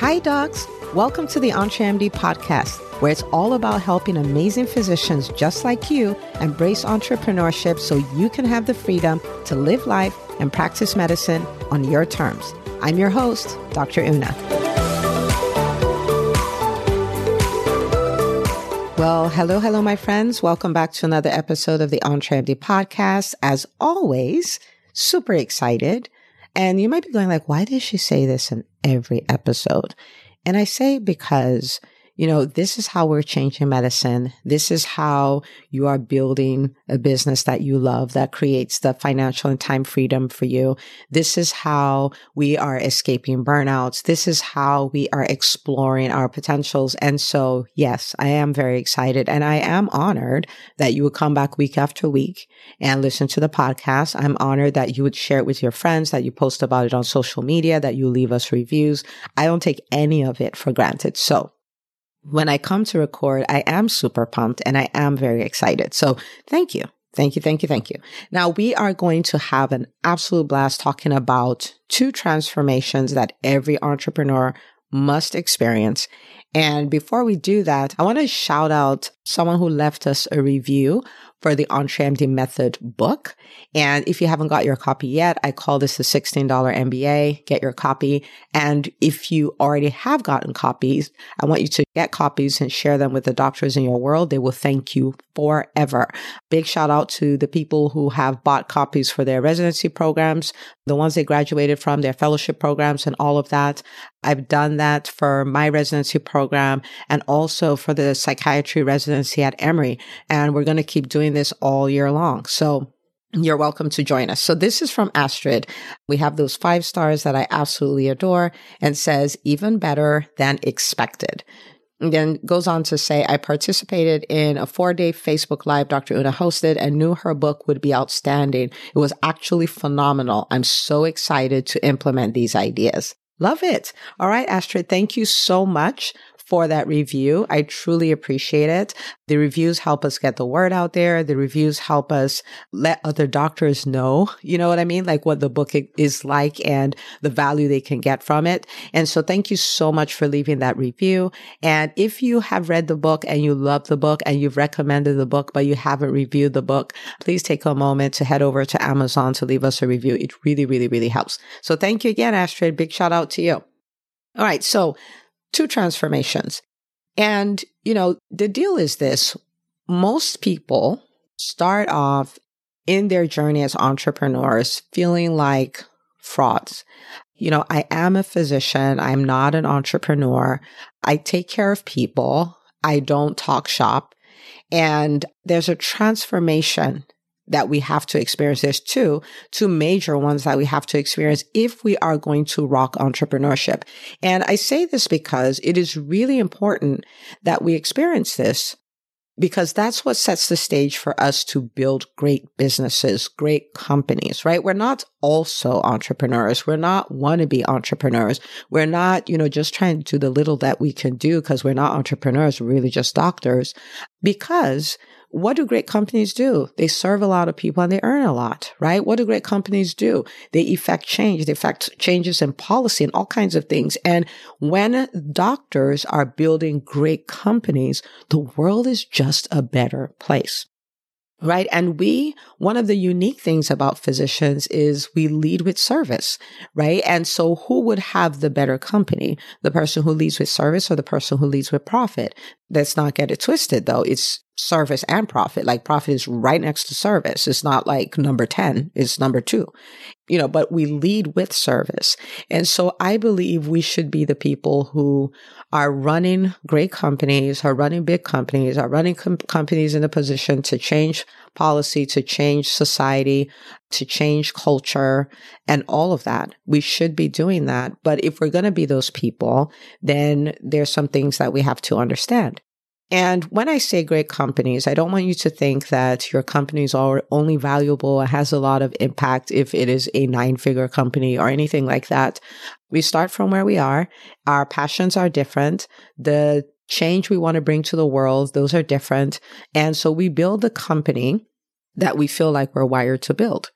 Hi, docs. Welcome to the EntreMD podcast, where it's all about helping amazing physicians just like you embrace entrepreneurship so you can have the freedom to live life and practice medicine on your terms. I'm your host, Dr. Una. Well, hello, hello, my friends. Welcome back to another episode of the EntreMD podcast. As always, super excited. And you might be going like, why does she say this in every episode? And I say because you know, this is how we're changing medicine. This is how you are building a business that you love that creates the financial and time freedom for you. This is how we are escaping burnouts. This is how we are exploring our potentials. And so, yes, I am very excited and I am honored that you would come back week after week and listen to the podcast. I'm honored that you would share it with your friends, that you post about it on social media, that you leave us reviews. I don't take any of it for granted. So when I come to record, I am super pumped and I am very excited. So thank you. Thank you. Thank you. Thank you. Now we are going to have an absolute blast talking about two transformations that every entrepreneur must experience. And before we do that, I want to shout out someone who left us a review for the EntreMD Method book. And if you haven't got your copy yet, I call this the $16 MBA. Get your copy. And if you already have gotten copies, I want you to get copies and share them with the doctors in your world. They will thank you forever. Big shout out to the people who have bought copies for their residency programs, the ones they graduated from, their fellowship programs and all of that. I've done that for my residency program and also for the psychiatry residency at Emory. And we're going to keep doing this all year long. So you're welcome to join us. So this is from Astrid. We have those five stars that I absolutely adore and says even better than expected. And then goes on to say, I participated in a four day Facebook Live Dr. Una hosted and knew her book would be outstanding. It was actually phenomenal. I'm so excited to implement these ideas. Love it. All right, Astrid, thank you so much for that review. I truly appreciate it. The reviews help us get the word out there. The reviews help us let other doctors know, you know what I mean? Like what the book is like and the value they can get from it. And so thank you so much for leaving that review. And if you have read the book and you love the book and you've recommended the book, but you haven't reviewed the book, please take a moment to head over to Amazon to leave us a review. It really, really, really helps. So thank you again, Astrid. Big shout out to you. All right. So two transformations. And, you know, the deal is this most people start off in their journey as entrepreneurs feeling like frauds. You know, I am a physician. I'm not an entrepreneur. I take care of people. I don't talk shop. And there's a transformation that we have to experience. There's two, two major ones that we have to experience if we are going to rock entrepreneurship. And I say this because it is really important that we experience this because that's what sets the stage for us to build great businesses, great companies, right? We're not also entrepreneurs. We're not wannabe entrepreneurs. We're not, you know, just trying to do the little that we can do because we're not entrepreneurs. We're really just doctors because what do great companies do? They serve a lot of people and they earn a lot, right? What do great companies do? They effect change. They effect changes in policy and all kinds of things. And when doctors are building great companies, the world is just a better place right? And we, one of the unique things about physicians is we lead with service, right? And so who would have the better company? The person who leads with service or the person who leads with profit? Let's not get it twisted though. It's service and profit. Like profit is right next to service. It's not like number 10, it's number two, you know, but we lead with service. And so I believe we should be the people who are running great companies, are running big companies, are running com- companies in a position to change policy, to change society, to change culture and all of that. We should be doing that. But if we're going to be those people, then there's some things that we have to understand. And when I say great companies, I don't want you to think that your company is only valuable has a lot of impact if it is a nine figure company or anything like that. We start from where we are. Our passions are different. The change we want to bring to the world, those are different. And so we build a company that we feel like we're wired to build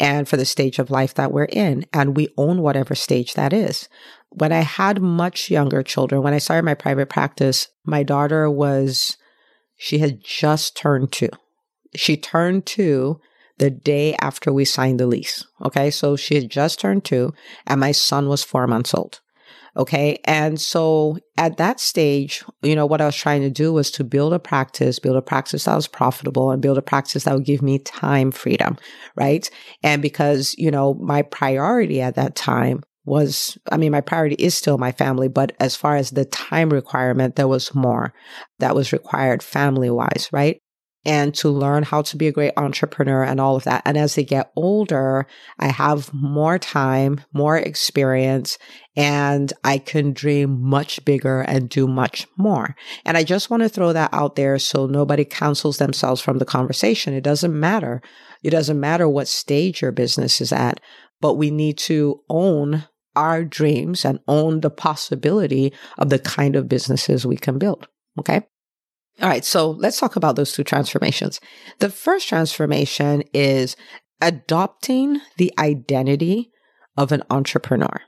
and for the stage of life that we're in. And we own whatever stage that is. When I had much younger children, when I started my private practice, my daughter was, she had just turned two. She turned two the day after we signed the lease. Okay. So she had just turned two and my son was four months old. Okay. And so at that stage, you know, what I was trying to do was to build a practice, build a practice that was profitable and build a practice that would give me time freedom. Right. And because, you know, my priority at that time was, I mean, my priority is still my family, but as far as the time requirement, there was more that was required family wise. Right and to learn how to be a great entrepreneur and all of that. And as they get older, I have more time, more experience, and I can dream much bigger and do much more. And I just want to throw that out there so nobody cancels themselves from the conversation. It doesn't matter. It doesn't matter what stage your business is at, but we need to own our dreams and own the possibility of the kind of businesses we can build. Okay. All right, so let's talk about those two transformations. The first transformation is adopting the identity of an entrepreneur.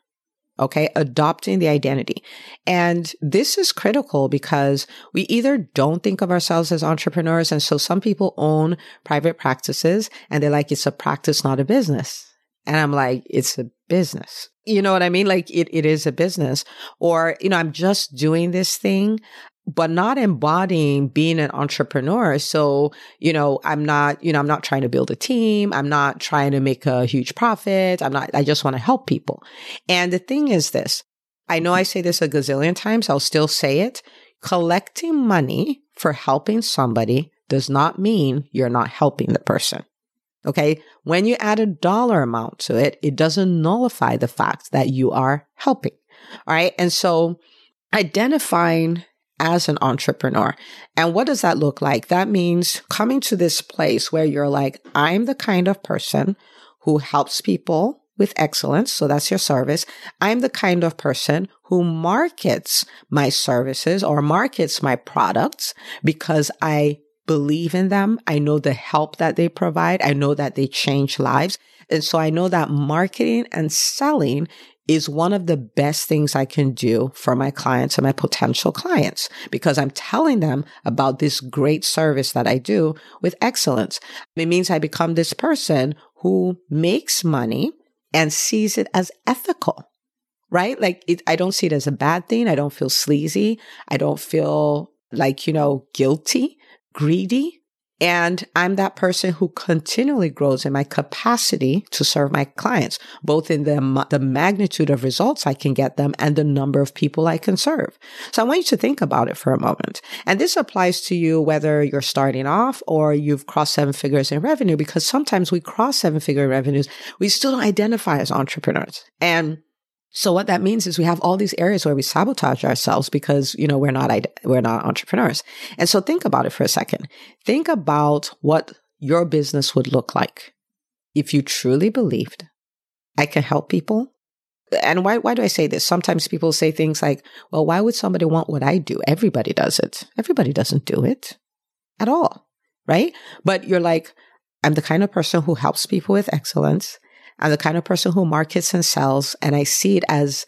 Okay, adopting the identity. And this is critical because we either don't think of ourselves as entrepreneurs. And so some people own private practices and they're like, it's a practice, not a business. And I'm like, it's a business. You know what I mean? Like it, it is a business. Or, you know, I'm just doing this thing but not embodying being an entrepreneur. So, you know, I'm not, you know, I'm not trying to build a team. I'm not trying to make a huge profit. I'm not, I just want to help people. And the thing is this, I know I say this a gazillion times. I'll still say it. Collecting money for helping somebody does not mean you're not helping the person. Okay. When you add a dollar amount to it, it doesn't nullify the fact that you are helping. All right. And so identifying as an entrepreneur. And what does that look like? That means coming to this place where you're like, I'm the kind of person who helps people with excellence. So that's your service. I'm the kind of person who markets my services or markets my products because I believe in them. I know the help that they provide. I know that they change lives. And so I know that marketing and selling is one of the best things I can do for my clients and my potential clients because I'm telling them about this great service that I do with excellence. It means I become this person who makes money and sees it as ethical, right? Like it, I don't see it as a bad thing. I don't feel sleazy. I don't feel like, you know, guilty, greedy. And I'm that person who continually grows in my capacity to serve my clients, both in the, the magnitude of results I can get them and the number of people I can serve. So I want you to think about it for a moment. And this applies to you whether you're starting off or you've crossed seven figures in revenue, because sometimes we cross seven figure revenues. We still don't identify as entrepreneurs. And so what that means is we have all these areas where we sabotage ourselves because, you know, we're not, we're not entrepreneurs. And so think about it for a second. Think about what your business would look like if you truly believed I can help people. And why, why do I say this? Sometimes people say things like, well, why would somebody want what I do? Everybody does it. Everybody doesn't do it at all. Right. But you're like, I'm the kind of person who helps people with excellence. I'm the kind of person who markets and sells, and I see it as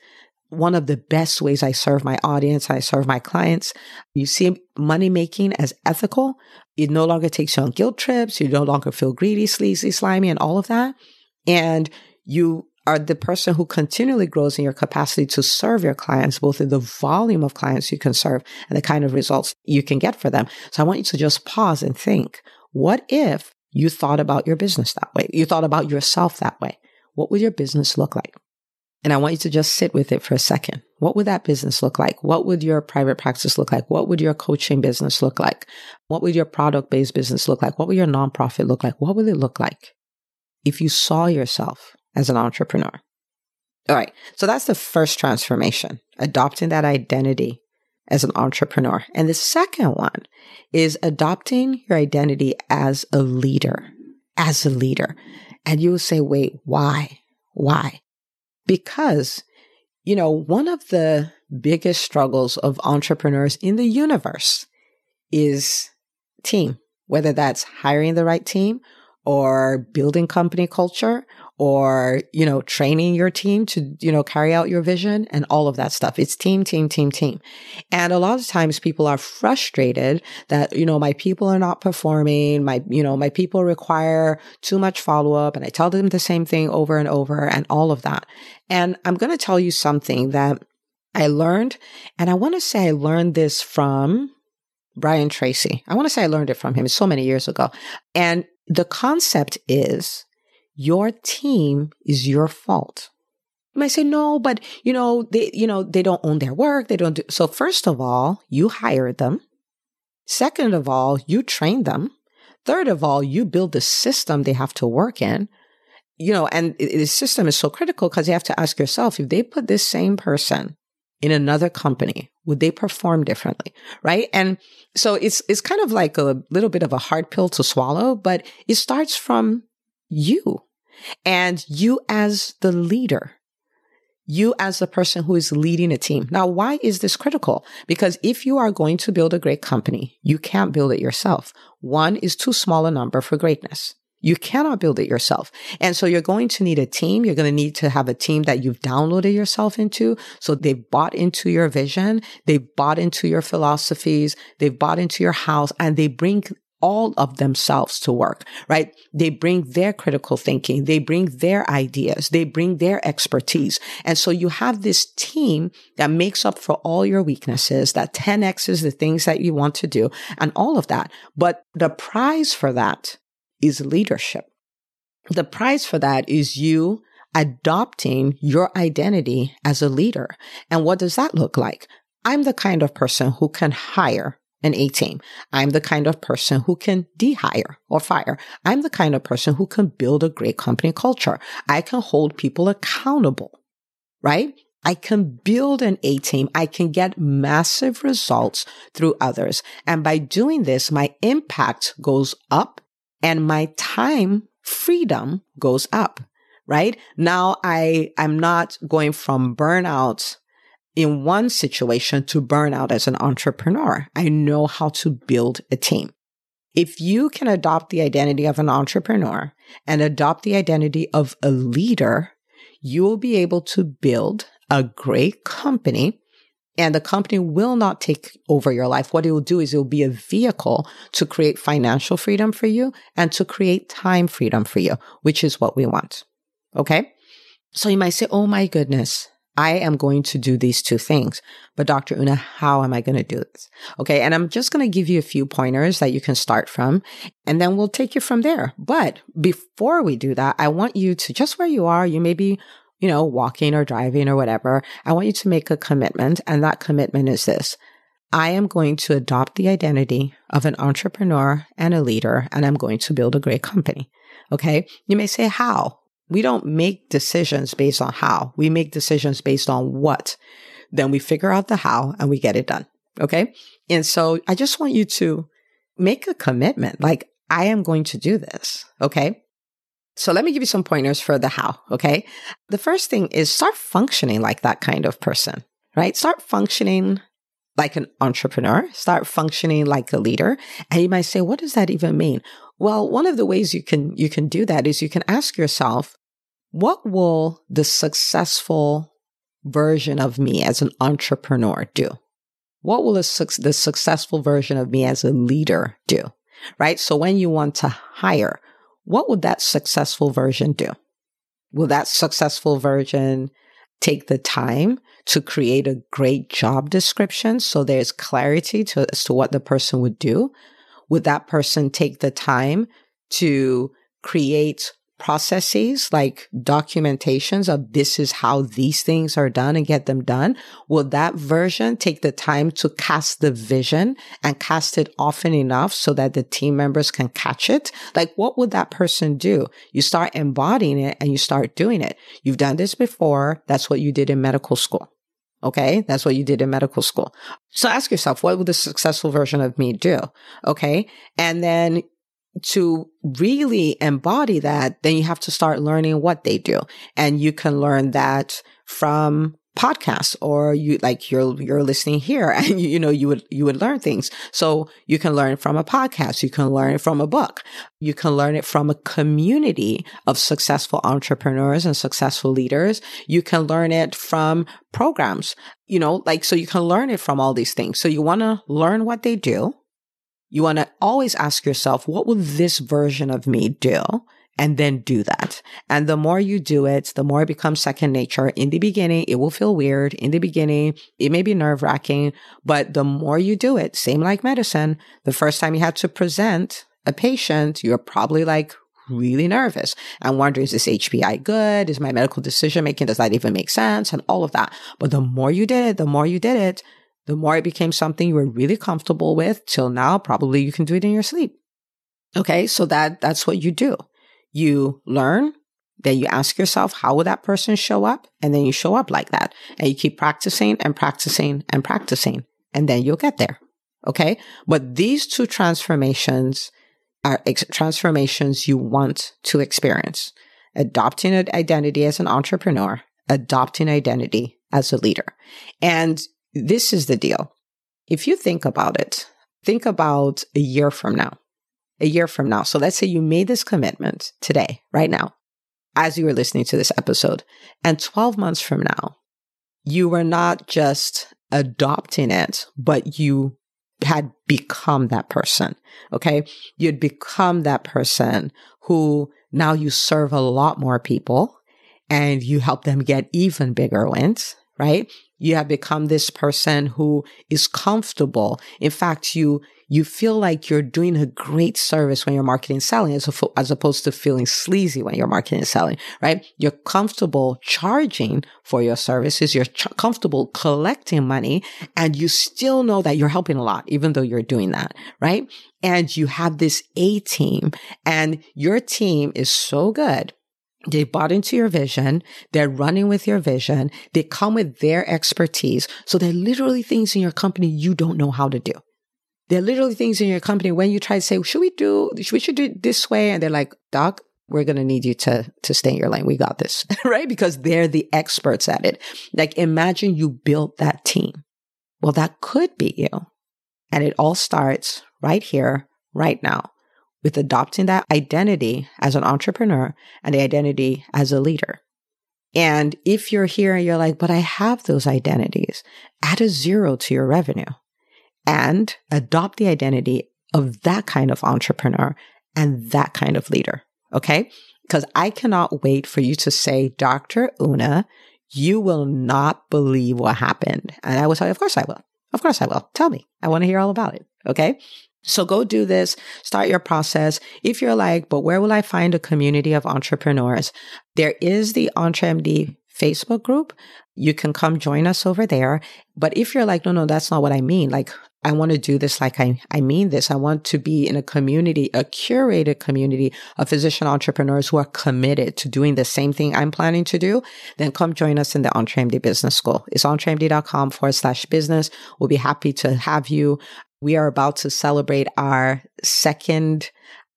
one of the best ways I serve my audience, I serve my clients. You see money making as ethical. It no longer takes you on guilt trips. You no longer feel greedy, sleazy, slimy, and all of that. And you are the person who continually grows in your capacity to serve your clients, both in the volume of clients you can serve and the kind of results you can get for them. So I want you to just pause and think, what if you thought about your business that way? You thought about yourself that way. What would your business look like? And I want you to just sit with it for a second. What would that business look like? What would your private practice look like? What would your coaching business look like? What would your product based business look like? What would your nonprofit look like? What would it look like if you saw yourself as an entrepreneur? All right. So that's the first transformation, adopting that identity as an entrepreneur. And the second one is adopting your identity as a leader, as a leader. And you'll say, wait, why? Why? Because, you know, one of the biggest struggles of entrepreneurs in the universe is team, whether that's hiring the right team or building company culture or, you know, training your team to, you know, carry out your vision and all of that stuff. It's team, team, team, team. And a lot of times people are frustrated that, you know, my people are not performing. My, you know, my people require too much follow up and I tell them the same thing over and over and all of that. And I'm going to tell you something that I learned. And I want to say I learned this from Brian Tracy. I want to say I learned it from him so many years ago. And the concept is your team is your fault. You might say, no, but you know, they, you know, they don't own their work. They don't do. So first of all, you hired them. Second of all, you train them. Third of all, you build the system they have to work in. You know, and the system is so critical because you have to ask yourself, if they put this same person in another company, would they perform differently? Right. And so it's, it's kind of like a little bit of a hard pill to swallow, but it starts from you and you as the leader. You as the person who is leading a team. Now, why is this critical? Because if you are going to build a great company, you can't build it yourself. One is too small a number for greatness. You cannot build it yourself. And so you're going to need a team. You're going to need to have a team that you've downloaded yourself into. So they've bought into your vision. They've bought into your philosophies. They've bought into your house and they bring all of themselves to work, right? They bring their critical thinking. They bring their ideas. They bring their expertise. And so you have this team that makes up for all your weaknesses, that 10Xs the things that you want to do and all of that. But the prize for that is leadership. The prize for that is you adopting your identity as a leader. And what does that look like? I'm the kind of person who can hire an A team. I'm the kind of person who can de-hire or fire. I'm the kind of person who can build a great company culture. I can hold people accountable, right? I can build an A team. I can get massive results through others. And by doing this, my impact goes up and my time freedom goes up, right? Now I, I'm not going from burnout in one situation to burn out as an entrepreneur. I know how to build a team. If you can adopt the identity of an entrepreneur and adopt the identity of a leader, you will be able to build a great company and the company will not take over your life. What it will do is it will be a vehicle to create financial freedom for you and to create time freedom for you, which is what we want. Okay. So you might say, Oh my goodness. I am going to do these two things. But Dr. Una, how am I going to do this? Okay. And I'm just going to give you a few pointers that you can start from and then we'll take you from there. But before we do that, I want you to just where you are, you may be, you know, walking or driving or whatever. I want you to make a commitment. And that commitment is this. I am going to adopt the identity of an entrepreneur and a leader, and I'm going to build a great company. Okay. You may say, how? We don't make decisions based on how. We make decisions based on what. Then we figure out the how and we get it done. Okay. And so I just want you to make a commitment. Like, I am going to do this. Okay. So let me give you some pointers for the how. Okay. The first thing is start functioning like that kind of person, right? Start functioning like an entrepreneur, start functioning like a leader. And you might say, what does that even mean? Well, one of the ways you can, you can do that is you can ask yourself, what will the successful version of me as an entrepreneur do? What will su- the successful version of me as a leader do? Right. So when you want to hire, what would that successful version do? Will that successful version take the time to create a great job description so there's clarity to, as to what the person would do? Would that person take the time to create processes like documentations of this is how these things are done and get them done? Will that version take the time to cast the vision and cast it often enough so that the team members can catch it? Like, what would that person do? You start embodying it and you start doing it. You've done this before. That's what you did in medical school. Okay. That's what you did in medical school. So ask yourself, what would the successful version of me do? Okay. And then to really embody that, then you have to start learning what they do. And you can learn that from podcasts or you like you're you're listening here and you, you know you would you would learn things. So you can learn from a podcast. You can learn it from a book. You can learn it from a community of successful entrepreneurs and successful leaders. You can learn it from programs you know like so you can learn it from all these things. So you want to learn what they do. You want to always ask yourself what will this version of me do and then do that. And the more you do it, the more it becomes second nature. In the beginning, it will feel weird. In the beginning, it may be nerve wracking, but the more you do it, same like medicine, the first time you had to present a patient, you're probably like, really nervous and wondering, is this HPI good? Is my medical decision making? Does that even make sense? And all of that. But the more you did it, the more you did it, the more it became something you were really comfortable with till now, probably you can do it in your sleep. Okay. So that, that's what you do you learn, then you ask yourself, how will that person show up? And then you show up like that. And you keep practicing and practicing and practicing. And then you'll get there. Okay. But these two transformations are ex- transformations you want to experience. Adopting an identity as an entrepreneur, adopting identity as a leader. And this is the deal. If you think about it, think about a year from now a year from now. So let's say you made this commitment today, right now, as you were listening to this episode. And 12 months from now, you were not just adopting it, but you had become that person. Okay. You'd become that person who now you serve a lot more people and you help them get even bigger wins, right? You have become this person who is comfortable. In fact, you you feel like you're doing a great service when you're marketing and selling as, as opposed to feeling sleazy when you're marketing and selling, right? You're comfortable charging for your services. You're ch- comfortable collecting money and you still know that you're helping a lot, even though you're doing that, right? And you have this A team and your team is so good they bought into your vision. They're running with your vision. They come with their expertise. So they're literally things in your company you don't know how to do. There are literally things in your company when you try to say, should we do, we should do it this way? And they're like, doc, we're going to need you to, to stay in your lane. We got this, right? Because they're the experts at it. Like imagine you built that team. Well, that could be you. And it all starts right here, right now with adopting that identity as an entrepreneur and the identity as a leader. And if you're here and you're like, but I have those identities, add a zero to your revenue and adopt the identity of that kind of entrepreneur and that kind of leader. Okay. Because I cannot wait for you to say, Dr. Una, you will not believe what happened. And I will tell you, of course I will. Of course I will. Tell me. I want to hear all about it. Okay. So go do this, start your process. If you're like, but where will I find a community of entrepreneurs? There is the EntreMD Facebook group. You can come join us over there. But if you're like, no, no, that's not what I mean. Like I want to do this like I, I mean this. I want to be in a community, a curated community of physician entrepreneurs who are committed to doing the same thing I'm planning to do. Then come join us in the EntreMD Business School. It's entremd.com forward slash business. We'll be happy to have you. We are about to celebrate our second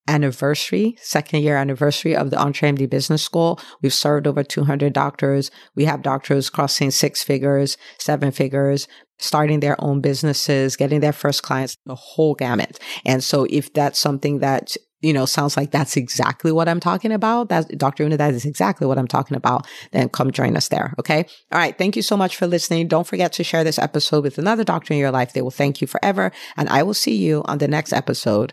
anniversary, second year anniversary of the EntreMD Business School. We've served over 200 doctors. We have doctors crossing six figures, seven figures, starting their own businesses, getting their first clients, the whole gamut. And so if that's something that you know, sounds like that's exactly what I'm talking about. That Dr. Una, that is exactly what I'm talking about. Then come join us there. Okay. All right. Thank you so much for listening. Don't forget to share this episode with another doctor in your life. They will thank you forever. And I will see you on the next episode